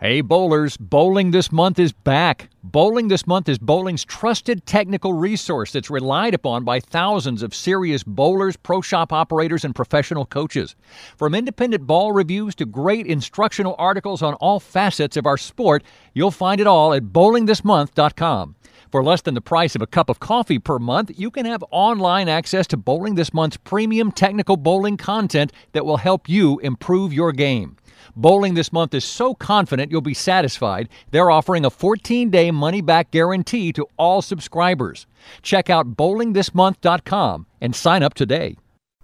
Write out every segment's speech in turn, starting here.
Hey bowlers, bowling this month is back. Bowling this month is bowling's trusted technical resource that's relied upon by thousands of serious bowlers, pro shop operators, and professional coaches. From independent ball reviews to great instructional articles on all facets of our sport, you'll find it all at bowlingthismonth.com. For less than the price of a cup of coffee per month, you can have online access to Bowling This Month's premium technical bowling content that will help you improve your game. Bowling this month is so confident you'll be satisfied, they're offering a 14 day money back guarantee to all subscribers. Check out bowlingthismonth.com and sign up today.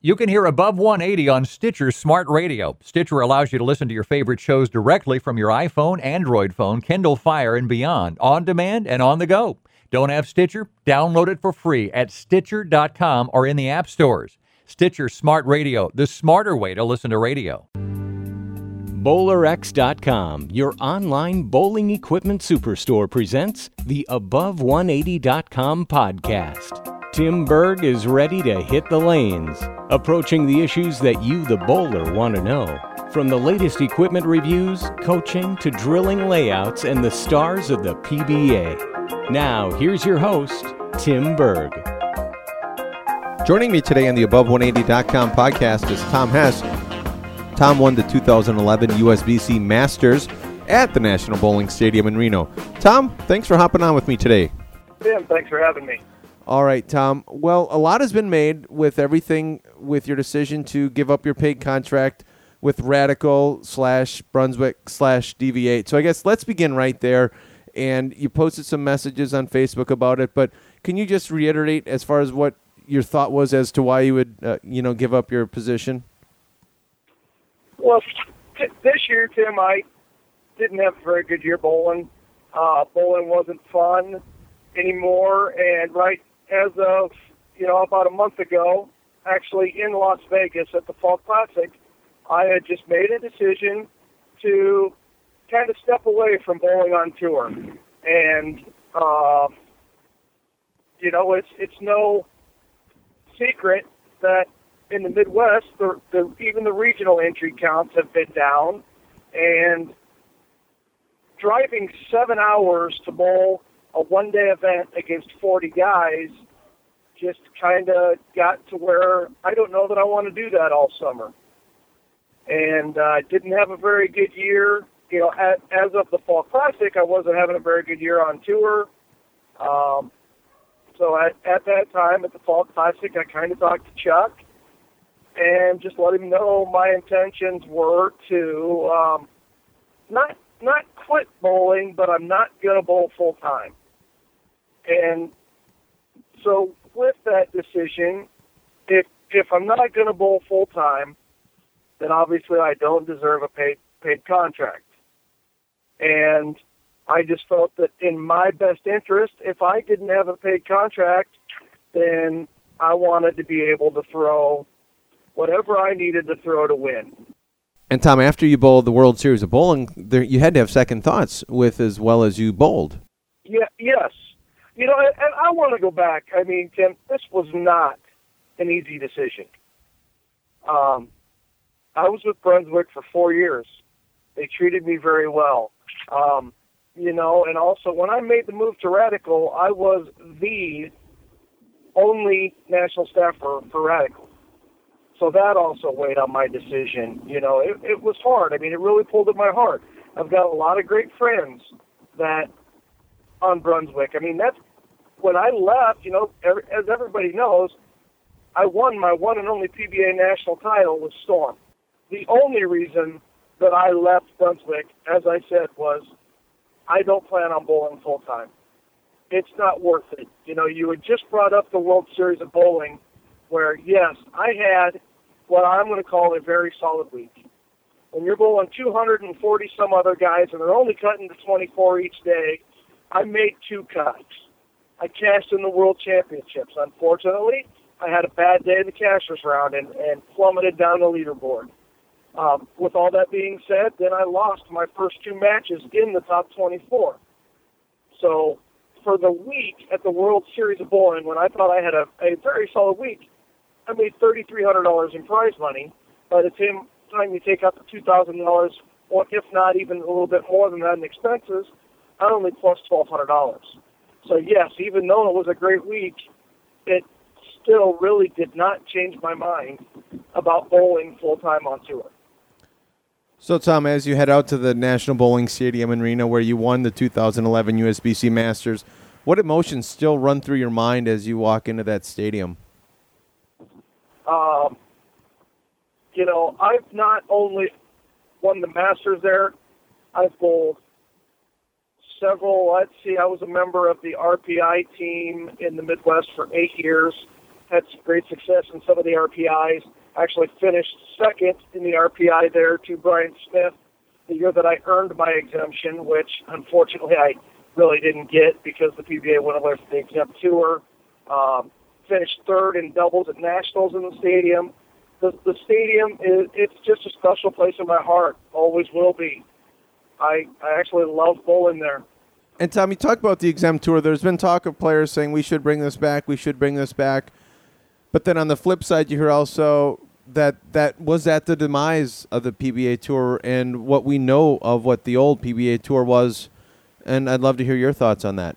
You can hear Above 180 on Stitcher Smart Radio. Stitcher allows you to listen to your favorite shows directly from your iPhone, Android phone, Kindle Fire, and beyond, on demand and on the go. Don't have Stitcher? Download it for free at Stitcher.com or in the app stores. Stitcher Smart Radio, the smarter way to listen to radio. BowlerX.com, your online bowling equipment superstore, presents the Above180.com podcast. Tim Berg is ready to hit the lanes, approaching the issues that you, the bowler, want to know. From the latest equipment reviews, coaching, to drilling layouts, and the stars of the PBA. Now, here's your host, Tim Berg. Joining me today on the Above180.com podcast is Tom Hess. Tom won the 2011 USBC Masters at the National Bowling Stadium in Reno. Tom, thanks for hopping on with me today. Tim, thanks for having me. All right, Tom. Well, a lot has been made with everything with your decision to give up your paid contract with Radical slash Brunswick slash DV8. So I guess let's begin right there. And you posted some messages on Facebook about it, but can you just reiterate as far as what your thought was as to why you would, uh, you know, give up your position? Well, t- this year, Tim, I didn't have a very good year bowling. Uh, bowling wasn't fun anymore, and right as of you know about a month ago, actually in Las Vegas at the Fall Classic, I had just made a decision to kind of step away from bowling on tour, and uh, you know it's it's no secret that in the Midwest, the, the even the regional entry counts have been down, and driving seven hours to bowl a one-day event against 40 guys just kind of got to where I don't know that I want to do that all summer. And I uh, didn't have a very good year. You know, at, as of the Fall Classic, I wasn't having a very good year on tour. Um, so at, at that time, at the Fall Classic, I kind of talked to Chuck and just let him know my intentions were to um, not not quit bowling, but I'm not gonna bowl full time. And so with that decision, if if I'm not gonna bowl full time, then obviously I don't deserve a paid paid contract. And I just felt that in my best interest, if I didn't have a paid contract, then I wanted to be able to throw whatever I needed to throw to win. And Tom, after you bowled the World Series of Bowling, there, you had to have second thoughts with as well as you bowled. Yeah, yes. You know, and, I want to go back. I mean, Tim, this was not an easy decision. Um, I was with Brunswick for four years. They treated me very well. Um, you know, and also when I made the move to Radical, I was the only national staffer for Radical. So that also weighed on my decision. You know, it, it was hard. I mean, it really pulled at my heart. I've got a lot of great friends that on Brunswick. I mean, that's when I left. You know, every, as everybody knows, I won my one and only PBA national title with Storm. The only reason that I left Brunswick, as I said, was I don't plan on bowling full time. It's not worth it. You know, you had just brought up the World Series of Bowling, where yes, I had what I'm going to call a very solid week. when you're bowling 240 some other guys and they're only cutting to 24 each day, I made two cuts. I cashed in the World Championships. Unfortunately, I had a bad day in the cashers round and, and plummeted down the leaderboard. Um, with all that being said, then I lost my first two matches in the top 24. So for the week at the World Series of Bowling, when I thought I had a, a very solid week, I made $3,300 in prize money. By the time, time you take out the $2,000, or if not even a little bit more than that in expenses, I only plus $1,200. So yes, even though it was a great week, it still really did not change my mind about bowling full time on tour. So, Tom, as you head out to the National Bowling Stadium in Reno, where you won the 2011 USBC Masters, what emotions still run through your mind as you walk into that stadium? Um, you know, I've not only won the Masters there, I've bowled several. Let's see, I was a member of the RPI team in the Midwest for eight years. Had some great success in some of the RPIs actually finished second in the RPI there to Brian Smith the year that I earned my exemption, which unfortunately I really didn't get because the PBA went away from the exempt tour. Um, finished third in doubles at nationals in the stadium. The, the stadium is it's just a special place in my heart. Always will be. I I actually love bowling there. And Tom, you talk about the exempt tour. There's been talk of players saying we should bring this back. We should bring this back. But then on the flip side, you hear also that that was at the demise of the PBA Tour and what we know of what the old PBA Tour was, and I'd love to hear your thoughts on that.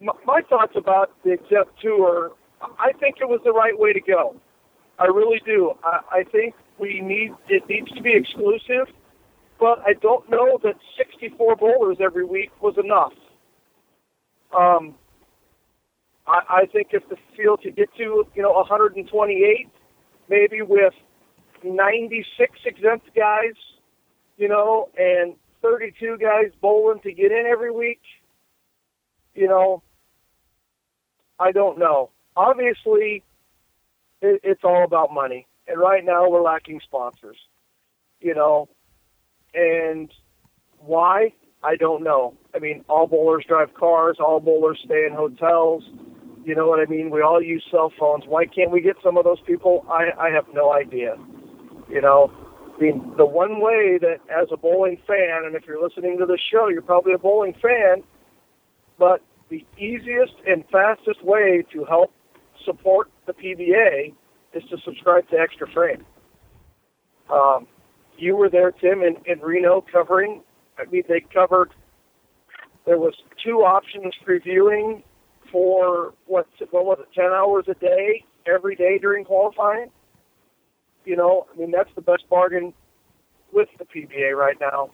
My, my thoughts about the Exempt Tour, I think it was the right way to go. I really do. I, I think we need it needs to be exclusive, but I don't know that 64 bowlers every week was enough. Um, I, I think if the field could get to you know 128, maybe with 96 exempt guys, you know, and 32 guys bowling to get in every week, you know, I don't know. Obviously, it, it's all about money. And right now we're lacking sponsors, you know, and why? I don't know. I mean, all bowlers drive cars, all bowlers stay in hotels. You know what I mean? We all use cell phones. Why can't we get some of those people? I, I have no idea. You know, I mean, the one way that as a bowling fan, and if you're listening to the show, you're probably a bowling fan, but the easiest and fastest way to help support the PBA is to subscribe to Extra Frame. Um, you were there, Tim, in, in Reno covering. I mean, they covered. There was two options reviewing for what what was it, ten hours a day every day during qualifying you know, I mean, that's the best bargain with the PBA right now.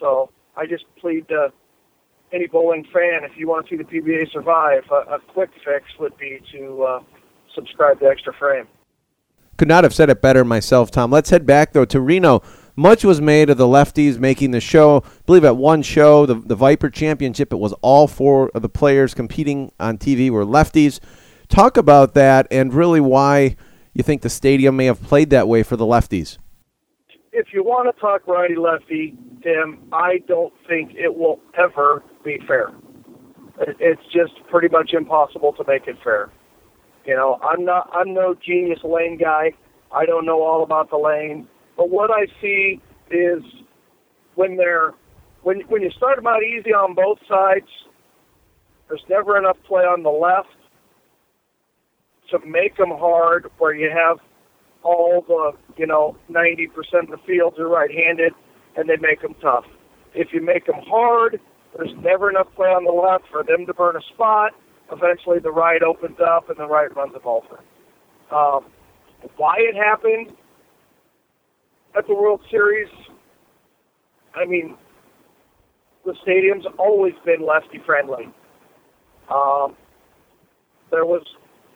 So I just plead to any bowling fan, if you want to see the PBA survive, a, a quick fix would be to uh, subscribe to Extra Frame. Could not have said it better myself, Tom. Let's head back, though, to Reno. Much was made of the lefties making the show. I believe at one show, the, the Viper Championship, it was all four of the players competing on TV were lefties. Talk about that and really why you think the stadium may have played that way for the lefties? If you want to talk righty lefty, Tim, I don't think it will ever be fair. It's just pretty much impossible to make it fair. You know, I'm not I'm no genius lane guy. I don't know all about the lane, but what I see is when they're when when you start them out easy on both sides, there's never enough play on the left to make them hard where you have all the, you know, 90% of the fields are right-handed and they make them tough. If you make them hard, there's never enough play on the left for them to burn a spot. Eventually the right opens up and the right runs ball for um, Why it happened at the World Series, I mean, the stadium's always been lefty friendly. Um, there was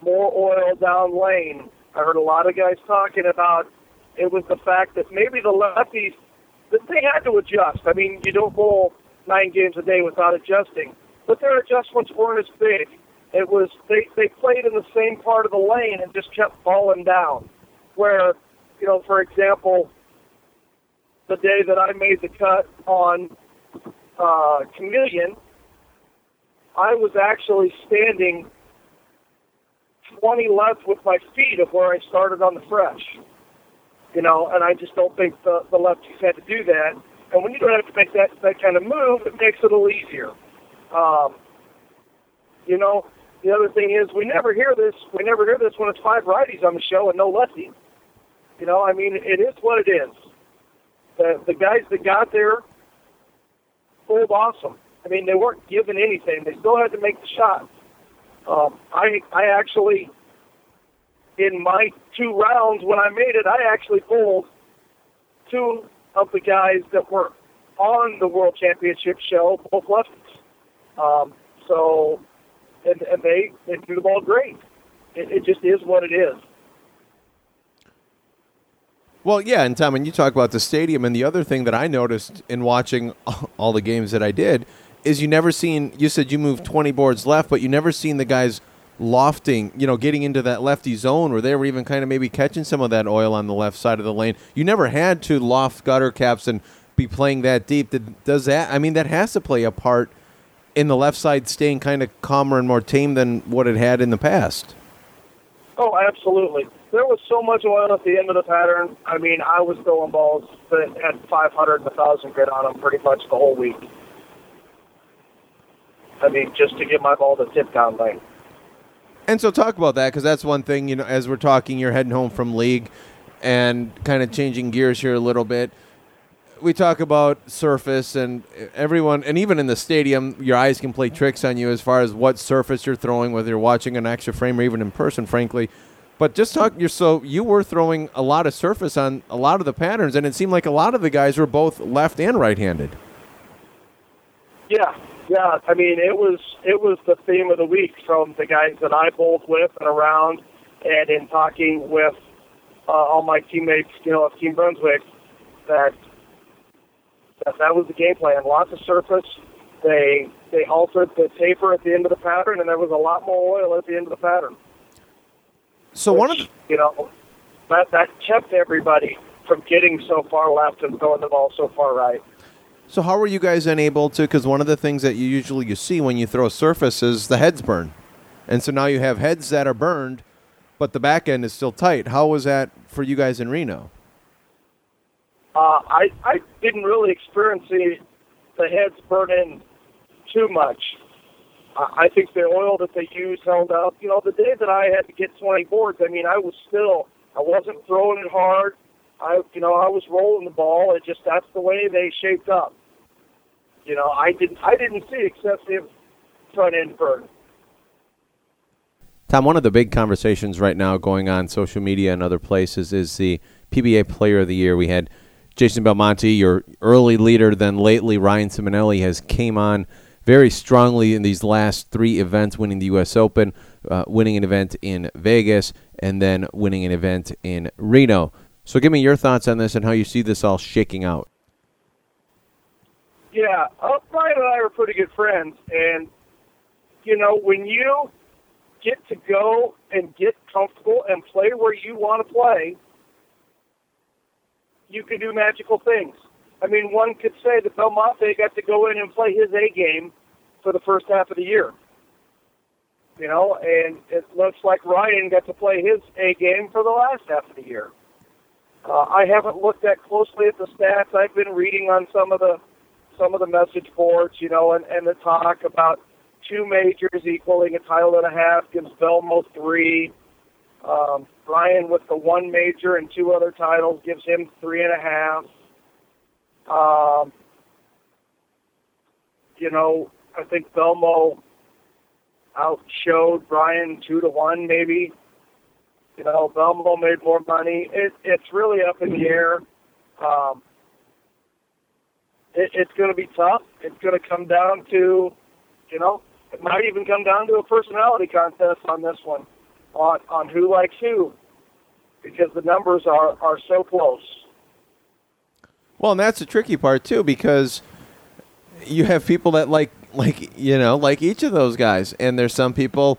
more oil down lane. I heard a lot of guys talking about it was the fact that maybe the lefties that they had to adjust. I mean, you don't bowl nine games a day without adjusting, but their adjustments weren't as big. It was they they played in the same part of the lane and just kept falling down. Where, you know, for example, the day that I made the cut on uh, Chameleon, I was actually standing 20 left with my feet of where I started on the fresh. You know, and I just don't think the, the lefties had to do that. And when you don't have to make that, that kind of move, it makes it a little easier. Um, you know, the other thing is we never hear this. We never hear this when it's five righties on the show and no lefties. You know, I mean, it is what it is. The the guys that got there pulled awesome. I mean, they weren't given anything. They still had to make the shots. Um, I I actually in my two rounds when I made it, I actually pulled two of the guys that were on the World Championship show, both lefties. Um, so, and, and they they threw the ball great. It, it just is what it is. Well, yeah, and Tom, when you talk about the stadium, and the other thing that I noticed in watching all the games that I did is you never seen. You said you moved twenty boards left, but you never seen the guys lofting, you know, getting into that lefty zone where they were even kind of maybe catching some of that oil on the left side of the lane. You never had to loft gutter caps and be playing that deep. Does that? I mean, that has to play a part in the left side staying kind of calmer and more tame than what it had in the past. Oh, absolutely. There was so much oil at the end of the pattern. I mean, I was throwing balls that had 500 and 1,000 grit on them pretty much the whole week. I mean, just to get my ball to tip down lane. And so talk about that because that's one thing, you know, as we're talking, you're heading home from league and kind of changing gears here a little bit. We talk about surface and everyone, and even in the stadium, your eyes can play tricks on you as far as what surface you're throwing, whether you're watching an extra frame or even in person, frankly. But just talk, you're so you were throwing a lot of surface on a lot of the patterns, and it seemed like a lot of the guys were both left and right-handed. Yeah, yeah, I mean it was it was the theme of the week from the guys that I bowled with and around, and in talking with uh, all my teammates, you know, of Team Brunswick, that that that was the game plan. Lots of surface. They they altered the taper at the end of the pattern, and there was a lot more oil at the end of the pattern. So which, one of the, you know that that kept everybody from getting so far left and throwing the ball so far right. So how were you guys unable to? Because one of the things that you usually you see when you throw surface is the heads burn, and so now you have heads that are burned, but the back end is still tight. How was that for you guys in Reno? Uh, I I didn't really experience the, the heads burning too much. I think the oil that they used held up. You know, the day that I had to get 20 boards, I mean, I was still, I wasn't throwing it hard. I, you know, I was rolling the ball. It just that's the way they shaped up. You know, I didn't I didn't see excessive front end burn. Tom, one of the big conversations right now going on social media and other places is the PBA Player of the Year. We had Jason Belmonte, your early leader, then lately Ryan Ciminelli has came on very strongly in these last three events, winning the U.S. Open, uh, winning an event in Vegas, and then winning an event in Reno. So, give me your thoughts on this and how you see this all shaking out. Yeah, uh, Brian and I are pretty good friends, and you know when you get to go and get comfortable and play where you want to play, you can do magical things. I mean, one could say that Belmonte got to go in and play his A game for the first half of the year. You know, and it looks like Ryan got to play his A game for the last half of the year. Uh, I haven't looked that closely at the stats. I've been reading on some of the some of the message boards, you know, and, and the talk about two majors equaling a title and a half gives Belmo three. Um, Brian with the one major and two other titles gives him three and a half. Um, you know, I think Belmo outshowed Brian two to one, maybe. You know, Belmo made more money. It, it's really up in the air. Um, it, it's going to be tough. It's going to come down to, you know, it might even come down to a personality contest on this one, on on who likes who, because the numbers are are so close. Well, and that's the tricky part too, because you have people that like like you know like each of those guys, and there's some people.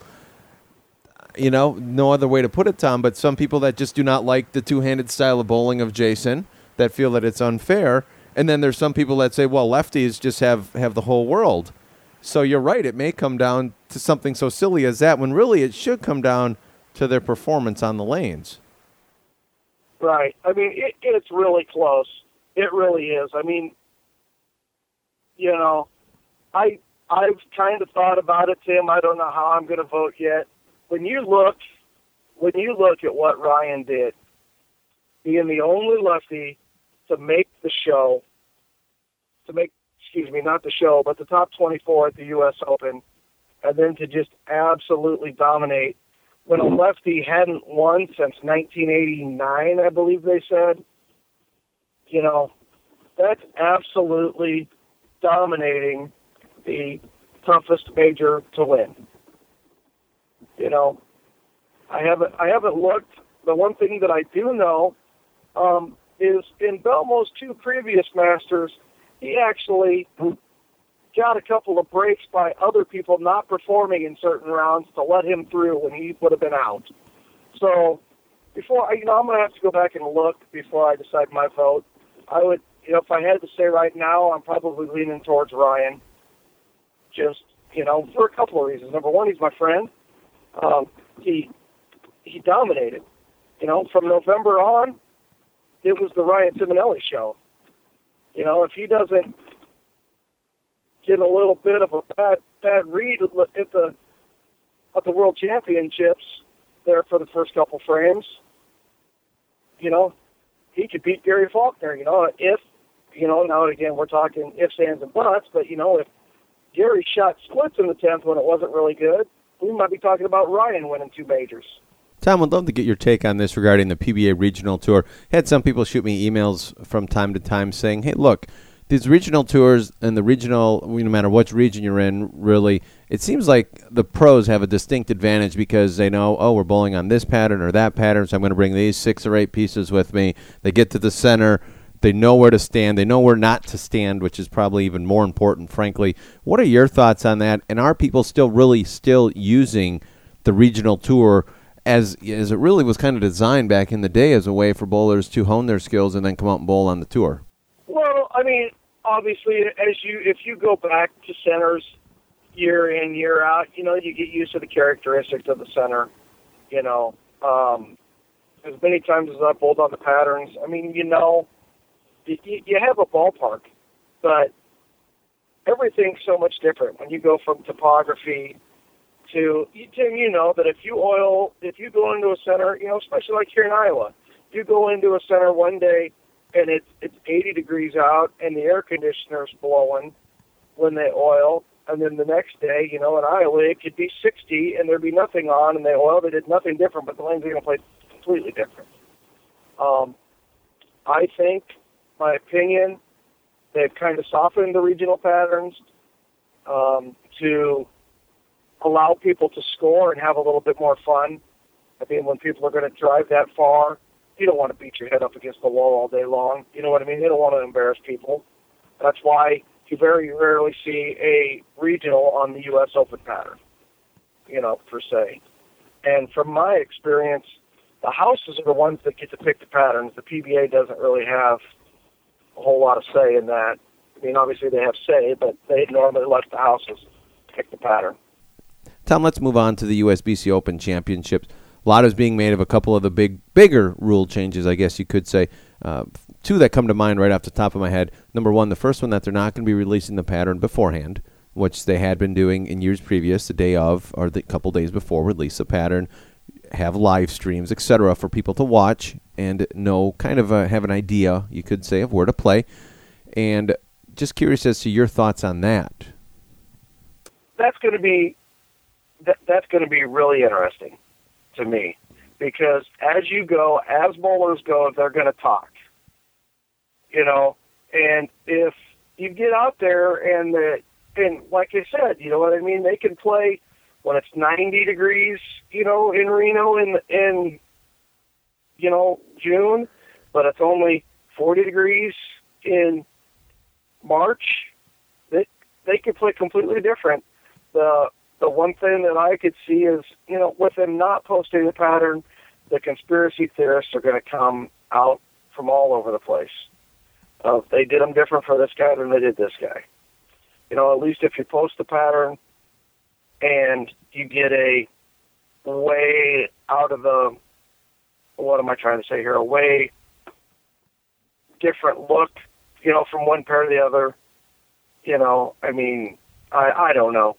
You know, no other way to put it, Tom, but some people that just do not like the two handed style of bowling of Jason that feel that it's unfair, and then there's some people that say, well, lefties just have have the whole world. So you're right. It may come down to something so silly as that, when really it should come down to their performance on the lanes. Right. I mean, it, it's really close. It really is. I mean, you know, I I've kind of thought about it, Tim. I don't know how I'm going to vote yet. When you look, when you look at what Ryan did, being the only lefty to make the show, to make excuse me, not the show, but the top 24 at the U.S. Open, and then to just absolutely dominate when a lefty hadn't won since 1989, I believe they said. You know, that's absolutely dominating the toughest major to win. You know, I haven't I haven't looked. The one thing that I do know um, is in Belmo's two previous Masters, he actually got a couple of breaks by other people not performing in certain rounds to let him through when he would have been out. So before I, you know, I'm gonna have to go back and look before I decide my vote. I would, you know, if I had to say right now, I'm probably leaning towards Ryan. Just, you know, for a couple of reasons. Number one, he's my friend. Um, he he dominated. You know, from November on, it was the Ryan Ciminelli show. You know, if he doesn't get a little bit of a bad bad read at the at the World Championships there for the first couple frames. You know, he could beat Gary Faulkner. You know, if you know now and again we're talking ifs, ands, and buts, but you know if Gary shot splits in the tenth when it wasn't really good, we might be talking about Ryan winning two majors. Tom, would love to get your take on this regarding the PBA Regional Tour. Had some people shoot me emails from time to time saying, "Hey, look." These regional tours and the regional, no matter which region you're in, really, it seems like the pros have a distinct advantage because they know, oh, we're bowling on this pattern or that pattern, so I'm going to bring these six or eight pieces with me. They get to the center. They know where to stand. They know where not to stand, which is probably even more important, frankly. What are your thoughts on that? And are people still really still using the regional tour as as it really was kind of designed back in the day as a way for bowlers to hone their skills and then come out and bowl on the tour? Well, I mean, obviously, as you if you go back to centers year in year out, you know you get used to the characteristics of the center. You know, um, as many times as I pulled on the patterns, I mean, you know, you, you have a ballpark, but everything's so much different when you go from topography to Tim. You know that if you oil, if you go into a center, you know, especially like here in Iowa, you go into a center one day and it's it's 80 degrees out and the air conditioner's blowing when they oil and then the next day you know in iowa it could be 60 and there'd be nothing on and they oil. it did nothing different but the lanes are going to play completely different um, i think my opinion they've kind of softened the regional patterns um, to allow people to score and have a little bit more fun i mean when people are going to drive that far you don't want to beat your head up against the wall all day long. You know what I mean? They don't want to embarrass people. That's why you very rarely see a regional on the U.S. Open pattern, you know, per se. And from my experience, the houses are the ones that get to pick the patterns. The PBA doesn't really have a whole lot of say in that. I mean, obviously they have say, but they normally let the houses pick the pattern. Tom, let's move on to the USBC Open Championships. A lot is being made of a couple of the big, bigger rule changes, I guess you could say. Uh, two that come to mind right off the top of my head. Number one, the first one that they're not going to be releasing the pattern beforehand, which they had been doing in years previous, the day of or the couple days before, release the pattern, have live streams, etc., for people to watch and know, kind of a, have an idea, you could say, of where to play. And just curious as to your thoughts on that. That's going to be that, that's going to be really interesting to me because as you go, as bowlers go, they're going to talk. You know, and if you get out there and the and like I said, you know what I mean, they can play when it's 90 degrees, you know, in Reno in in you know June, but it's only 40 degrees in March. They they can play completely different. The the one thing that I could see is, you know, with them not posting the pattern, the conspiracy theorists are going to come out from all over the place. Uh, they did them different for this guy than they did this guy. You know, at least if you post the pattern and you get a way out of the what am I trying to say here? A way different look, you know, from one pair to the other. You know, I mean, I I don't know.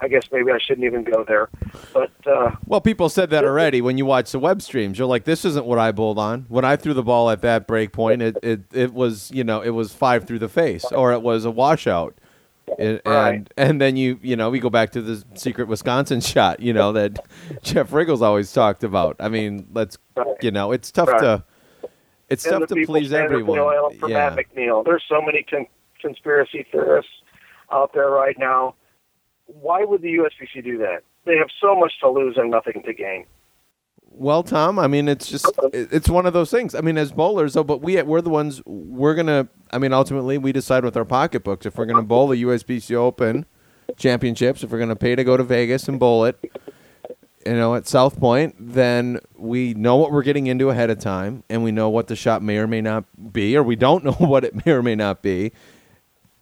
I guess maybe I shouldn't even go there. But uh, well, people said that already when you watch the web streams. You're like, this isn't what I bowled on. When I threw the ball at that break point, it it, it was you know it was five through the face, or it was a washout. And, Right. and and then you you know we go back to the secret Wisconsin shot you know that Jeff Richgels always talked about. I mean, let's Right. you know it's tough Right. to it's and tough to please everyone. oil for yeah. Matt McNiel. There's so many con- conspiracy theorists out there right now. Why would the USBC do that? They have so much to lose and nothing to gain. Well, Tom, I mean, it's just it's one of those things. I mean, as bowlers, though, but we we're the ones we're gonna. I mean, ultimately, we decide with our pocketbooks if we're gonna bowl the USBC Open championships, if we're gonna pay to go to Vegas and bowl it, you know, at South Point, then we know what we're getting into ahead of time, and we know what the shot may or may not be, or we don't know what it may or may not be.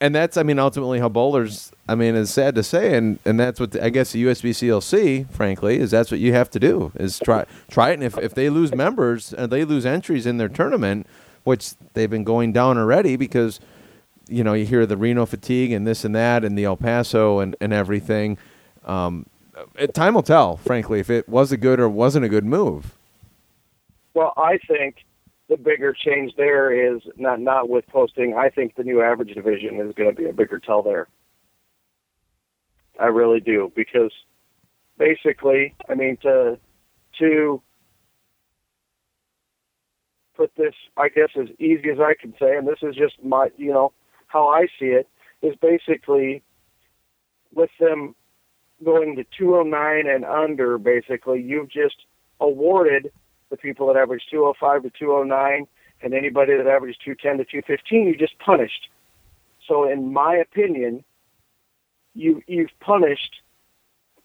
And that's, I mean, ultimately how bowlers. I mean, it's sad to say, and, and that's what the, I guess the USBCLC, frankly, is that's what you have to do is try try it. And if, if they lose members and they lose entries in their tournament, which they've been going down already because, you know, you hear the Reno fatigue and this and that and the El Paso and, and everything. Um, time will tell, frankly, if it was a good or wasn't a good move. Well, I think the bigger change there is not not with posting. I think the new average division is going to be a bigger tell there. I really do because basically, I mean to to put this, I guess, as easy as I can say, and this is just my, you know, how I see it, is basically with them going to 209 and under, basically, you've just awarded the people that average 205 to 209 and anybody that averages 210 to 215, you just punished. So, in my opinion, you you've punished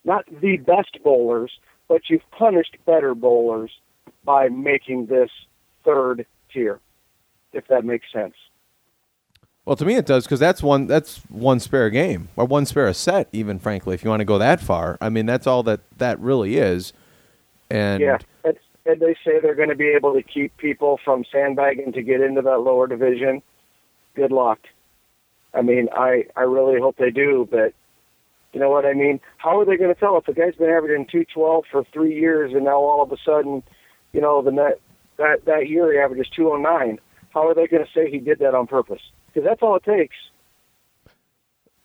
not the best bowlers, but you've punished better bowlers by making this third tier, if that makes sense. Well, to me it does because that's one that's one spare game or one spare set, even frankly, if you want to go that far. I mean, that's all that that really is. And Yeah, and, and they say they're going to be able to keep people from sandbagging to get into that lower division. Good luck. I mean, I I really hope they do, but you know what I mean. How are they going to tell if the guy's been averaging two twelve for three years and now all of a sudden, you know, the net that that year he averages two oh nine? How are they going to say he did that on purpose? Because that's all it takes.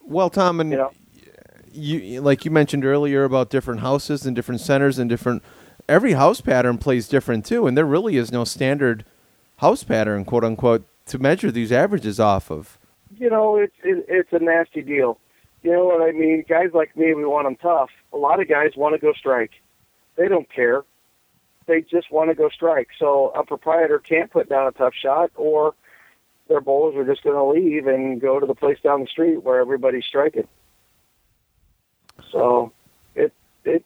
well, Tom, and You know. you like you mentioned earlier about different houses and different centers and different every house pattern plays different too, and there really is no standard house pattern, quote unquote, to measure these averages off of. you know, it's it, it's a nasty deal. You know what I mean? Guys like me, we want them tough. A lot of guys want to go strike. They don't care. They just want to go strike. So a proprietor can't put down a tough shot, or their bowlers are just going to leave and go to the place down the street where everybody's striking. So it it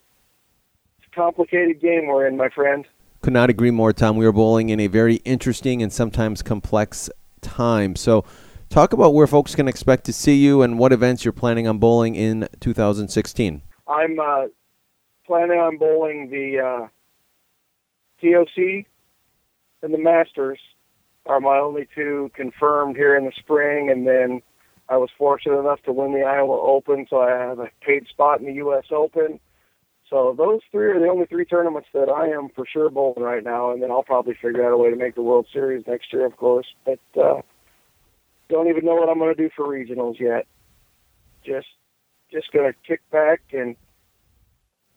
complicated game we're in, my friend. Could not agree more, Tom. We are bowling in a very interesting and sometimes complex time. So, talk about where folks can expect to see you and what events you're planning on bowling in 2016. I'm uh, planning on bowling the uh, TOC and the Masters are my only two confirmed here in the spring, and then I was fortunate enough to win the Iowa Open, so I have a paid spot in the U.S. Open. So those three are the only three tournaments that I am for sure bowling right now, and then I'll probably figure out a way to make the World Series next year, of course. But uh, don't even know what I'm going to do for regionals yet. Just just going to kick back and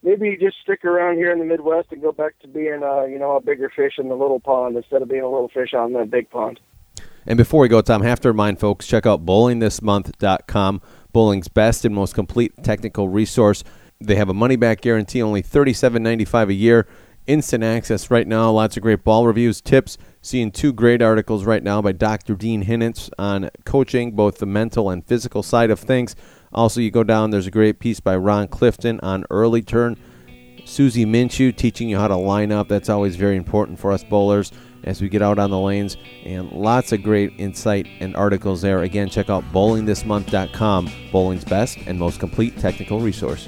maybe just stick around here in the Midwest and go back to being uh, you know a bigger fish in the little pond instead of being a little fish on the big pond. And before we go, Tom, have to remind folks check out bowlingthismonth.com, bowling's best and most complete technical resource. They have a money back guarantee, only $37.95 a year. Instant access right now. Lots of great ball reviews, tips. Seeing two great articles right now by Dr. Dean Hinitz on coaching, both the mental and physical side of things. Also, you go down, there's a great piece by Ron Clifton on early turn. Susie Minshew teaching you how to line up. That's always very important for us bowlers. as we get out on the lanes, and lots of great insight and articles there. Again, check out bowlingthismonth.com, bowling's best and most complete technical resource.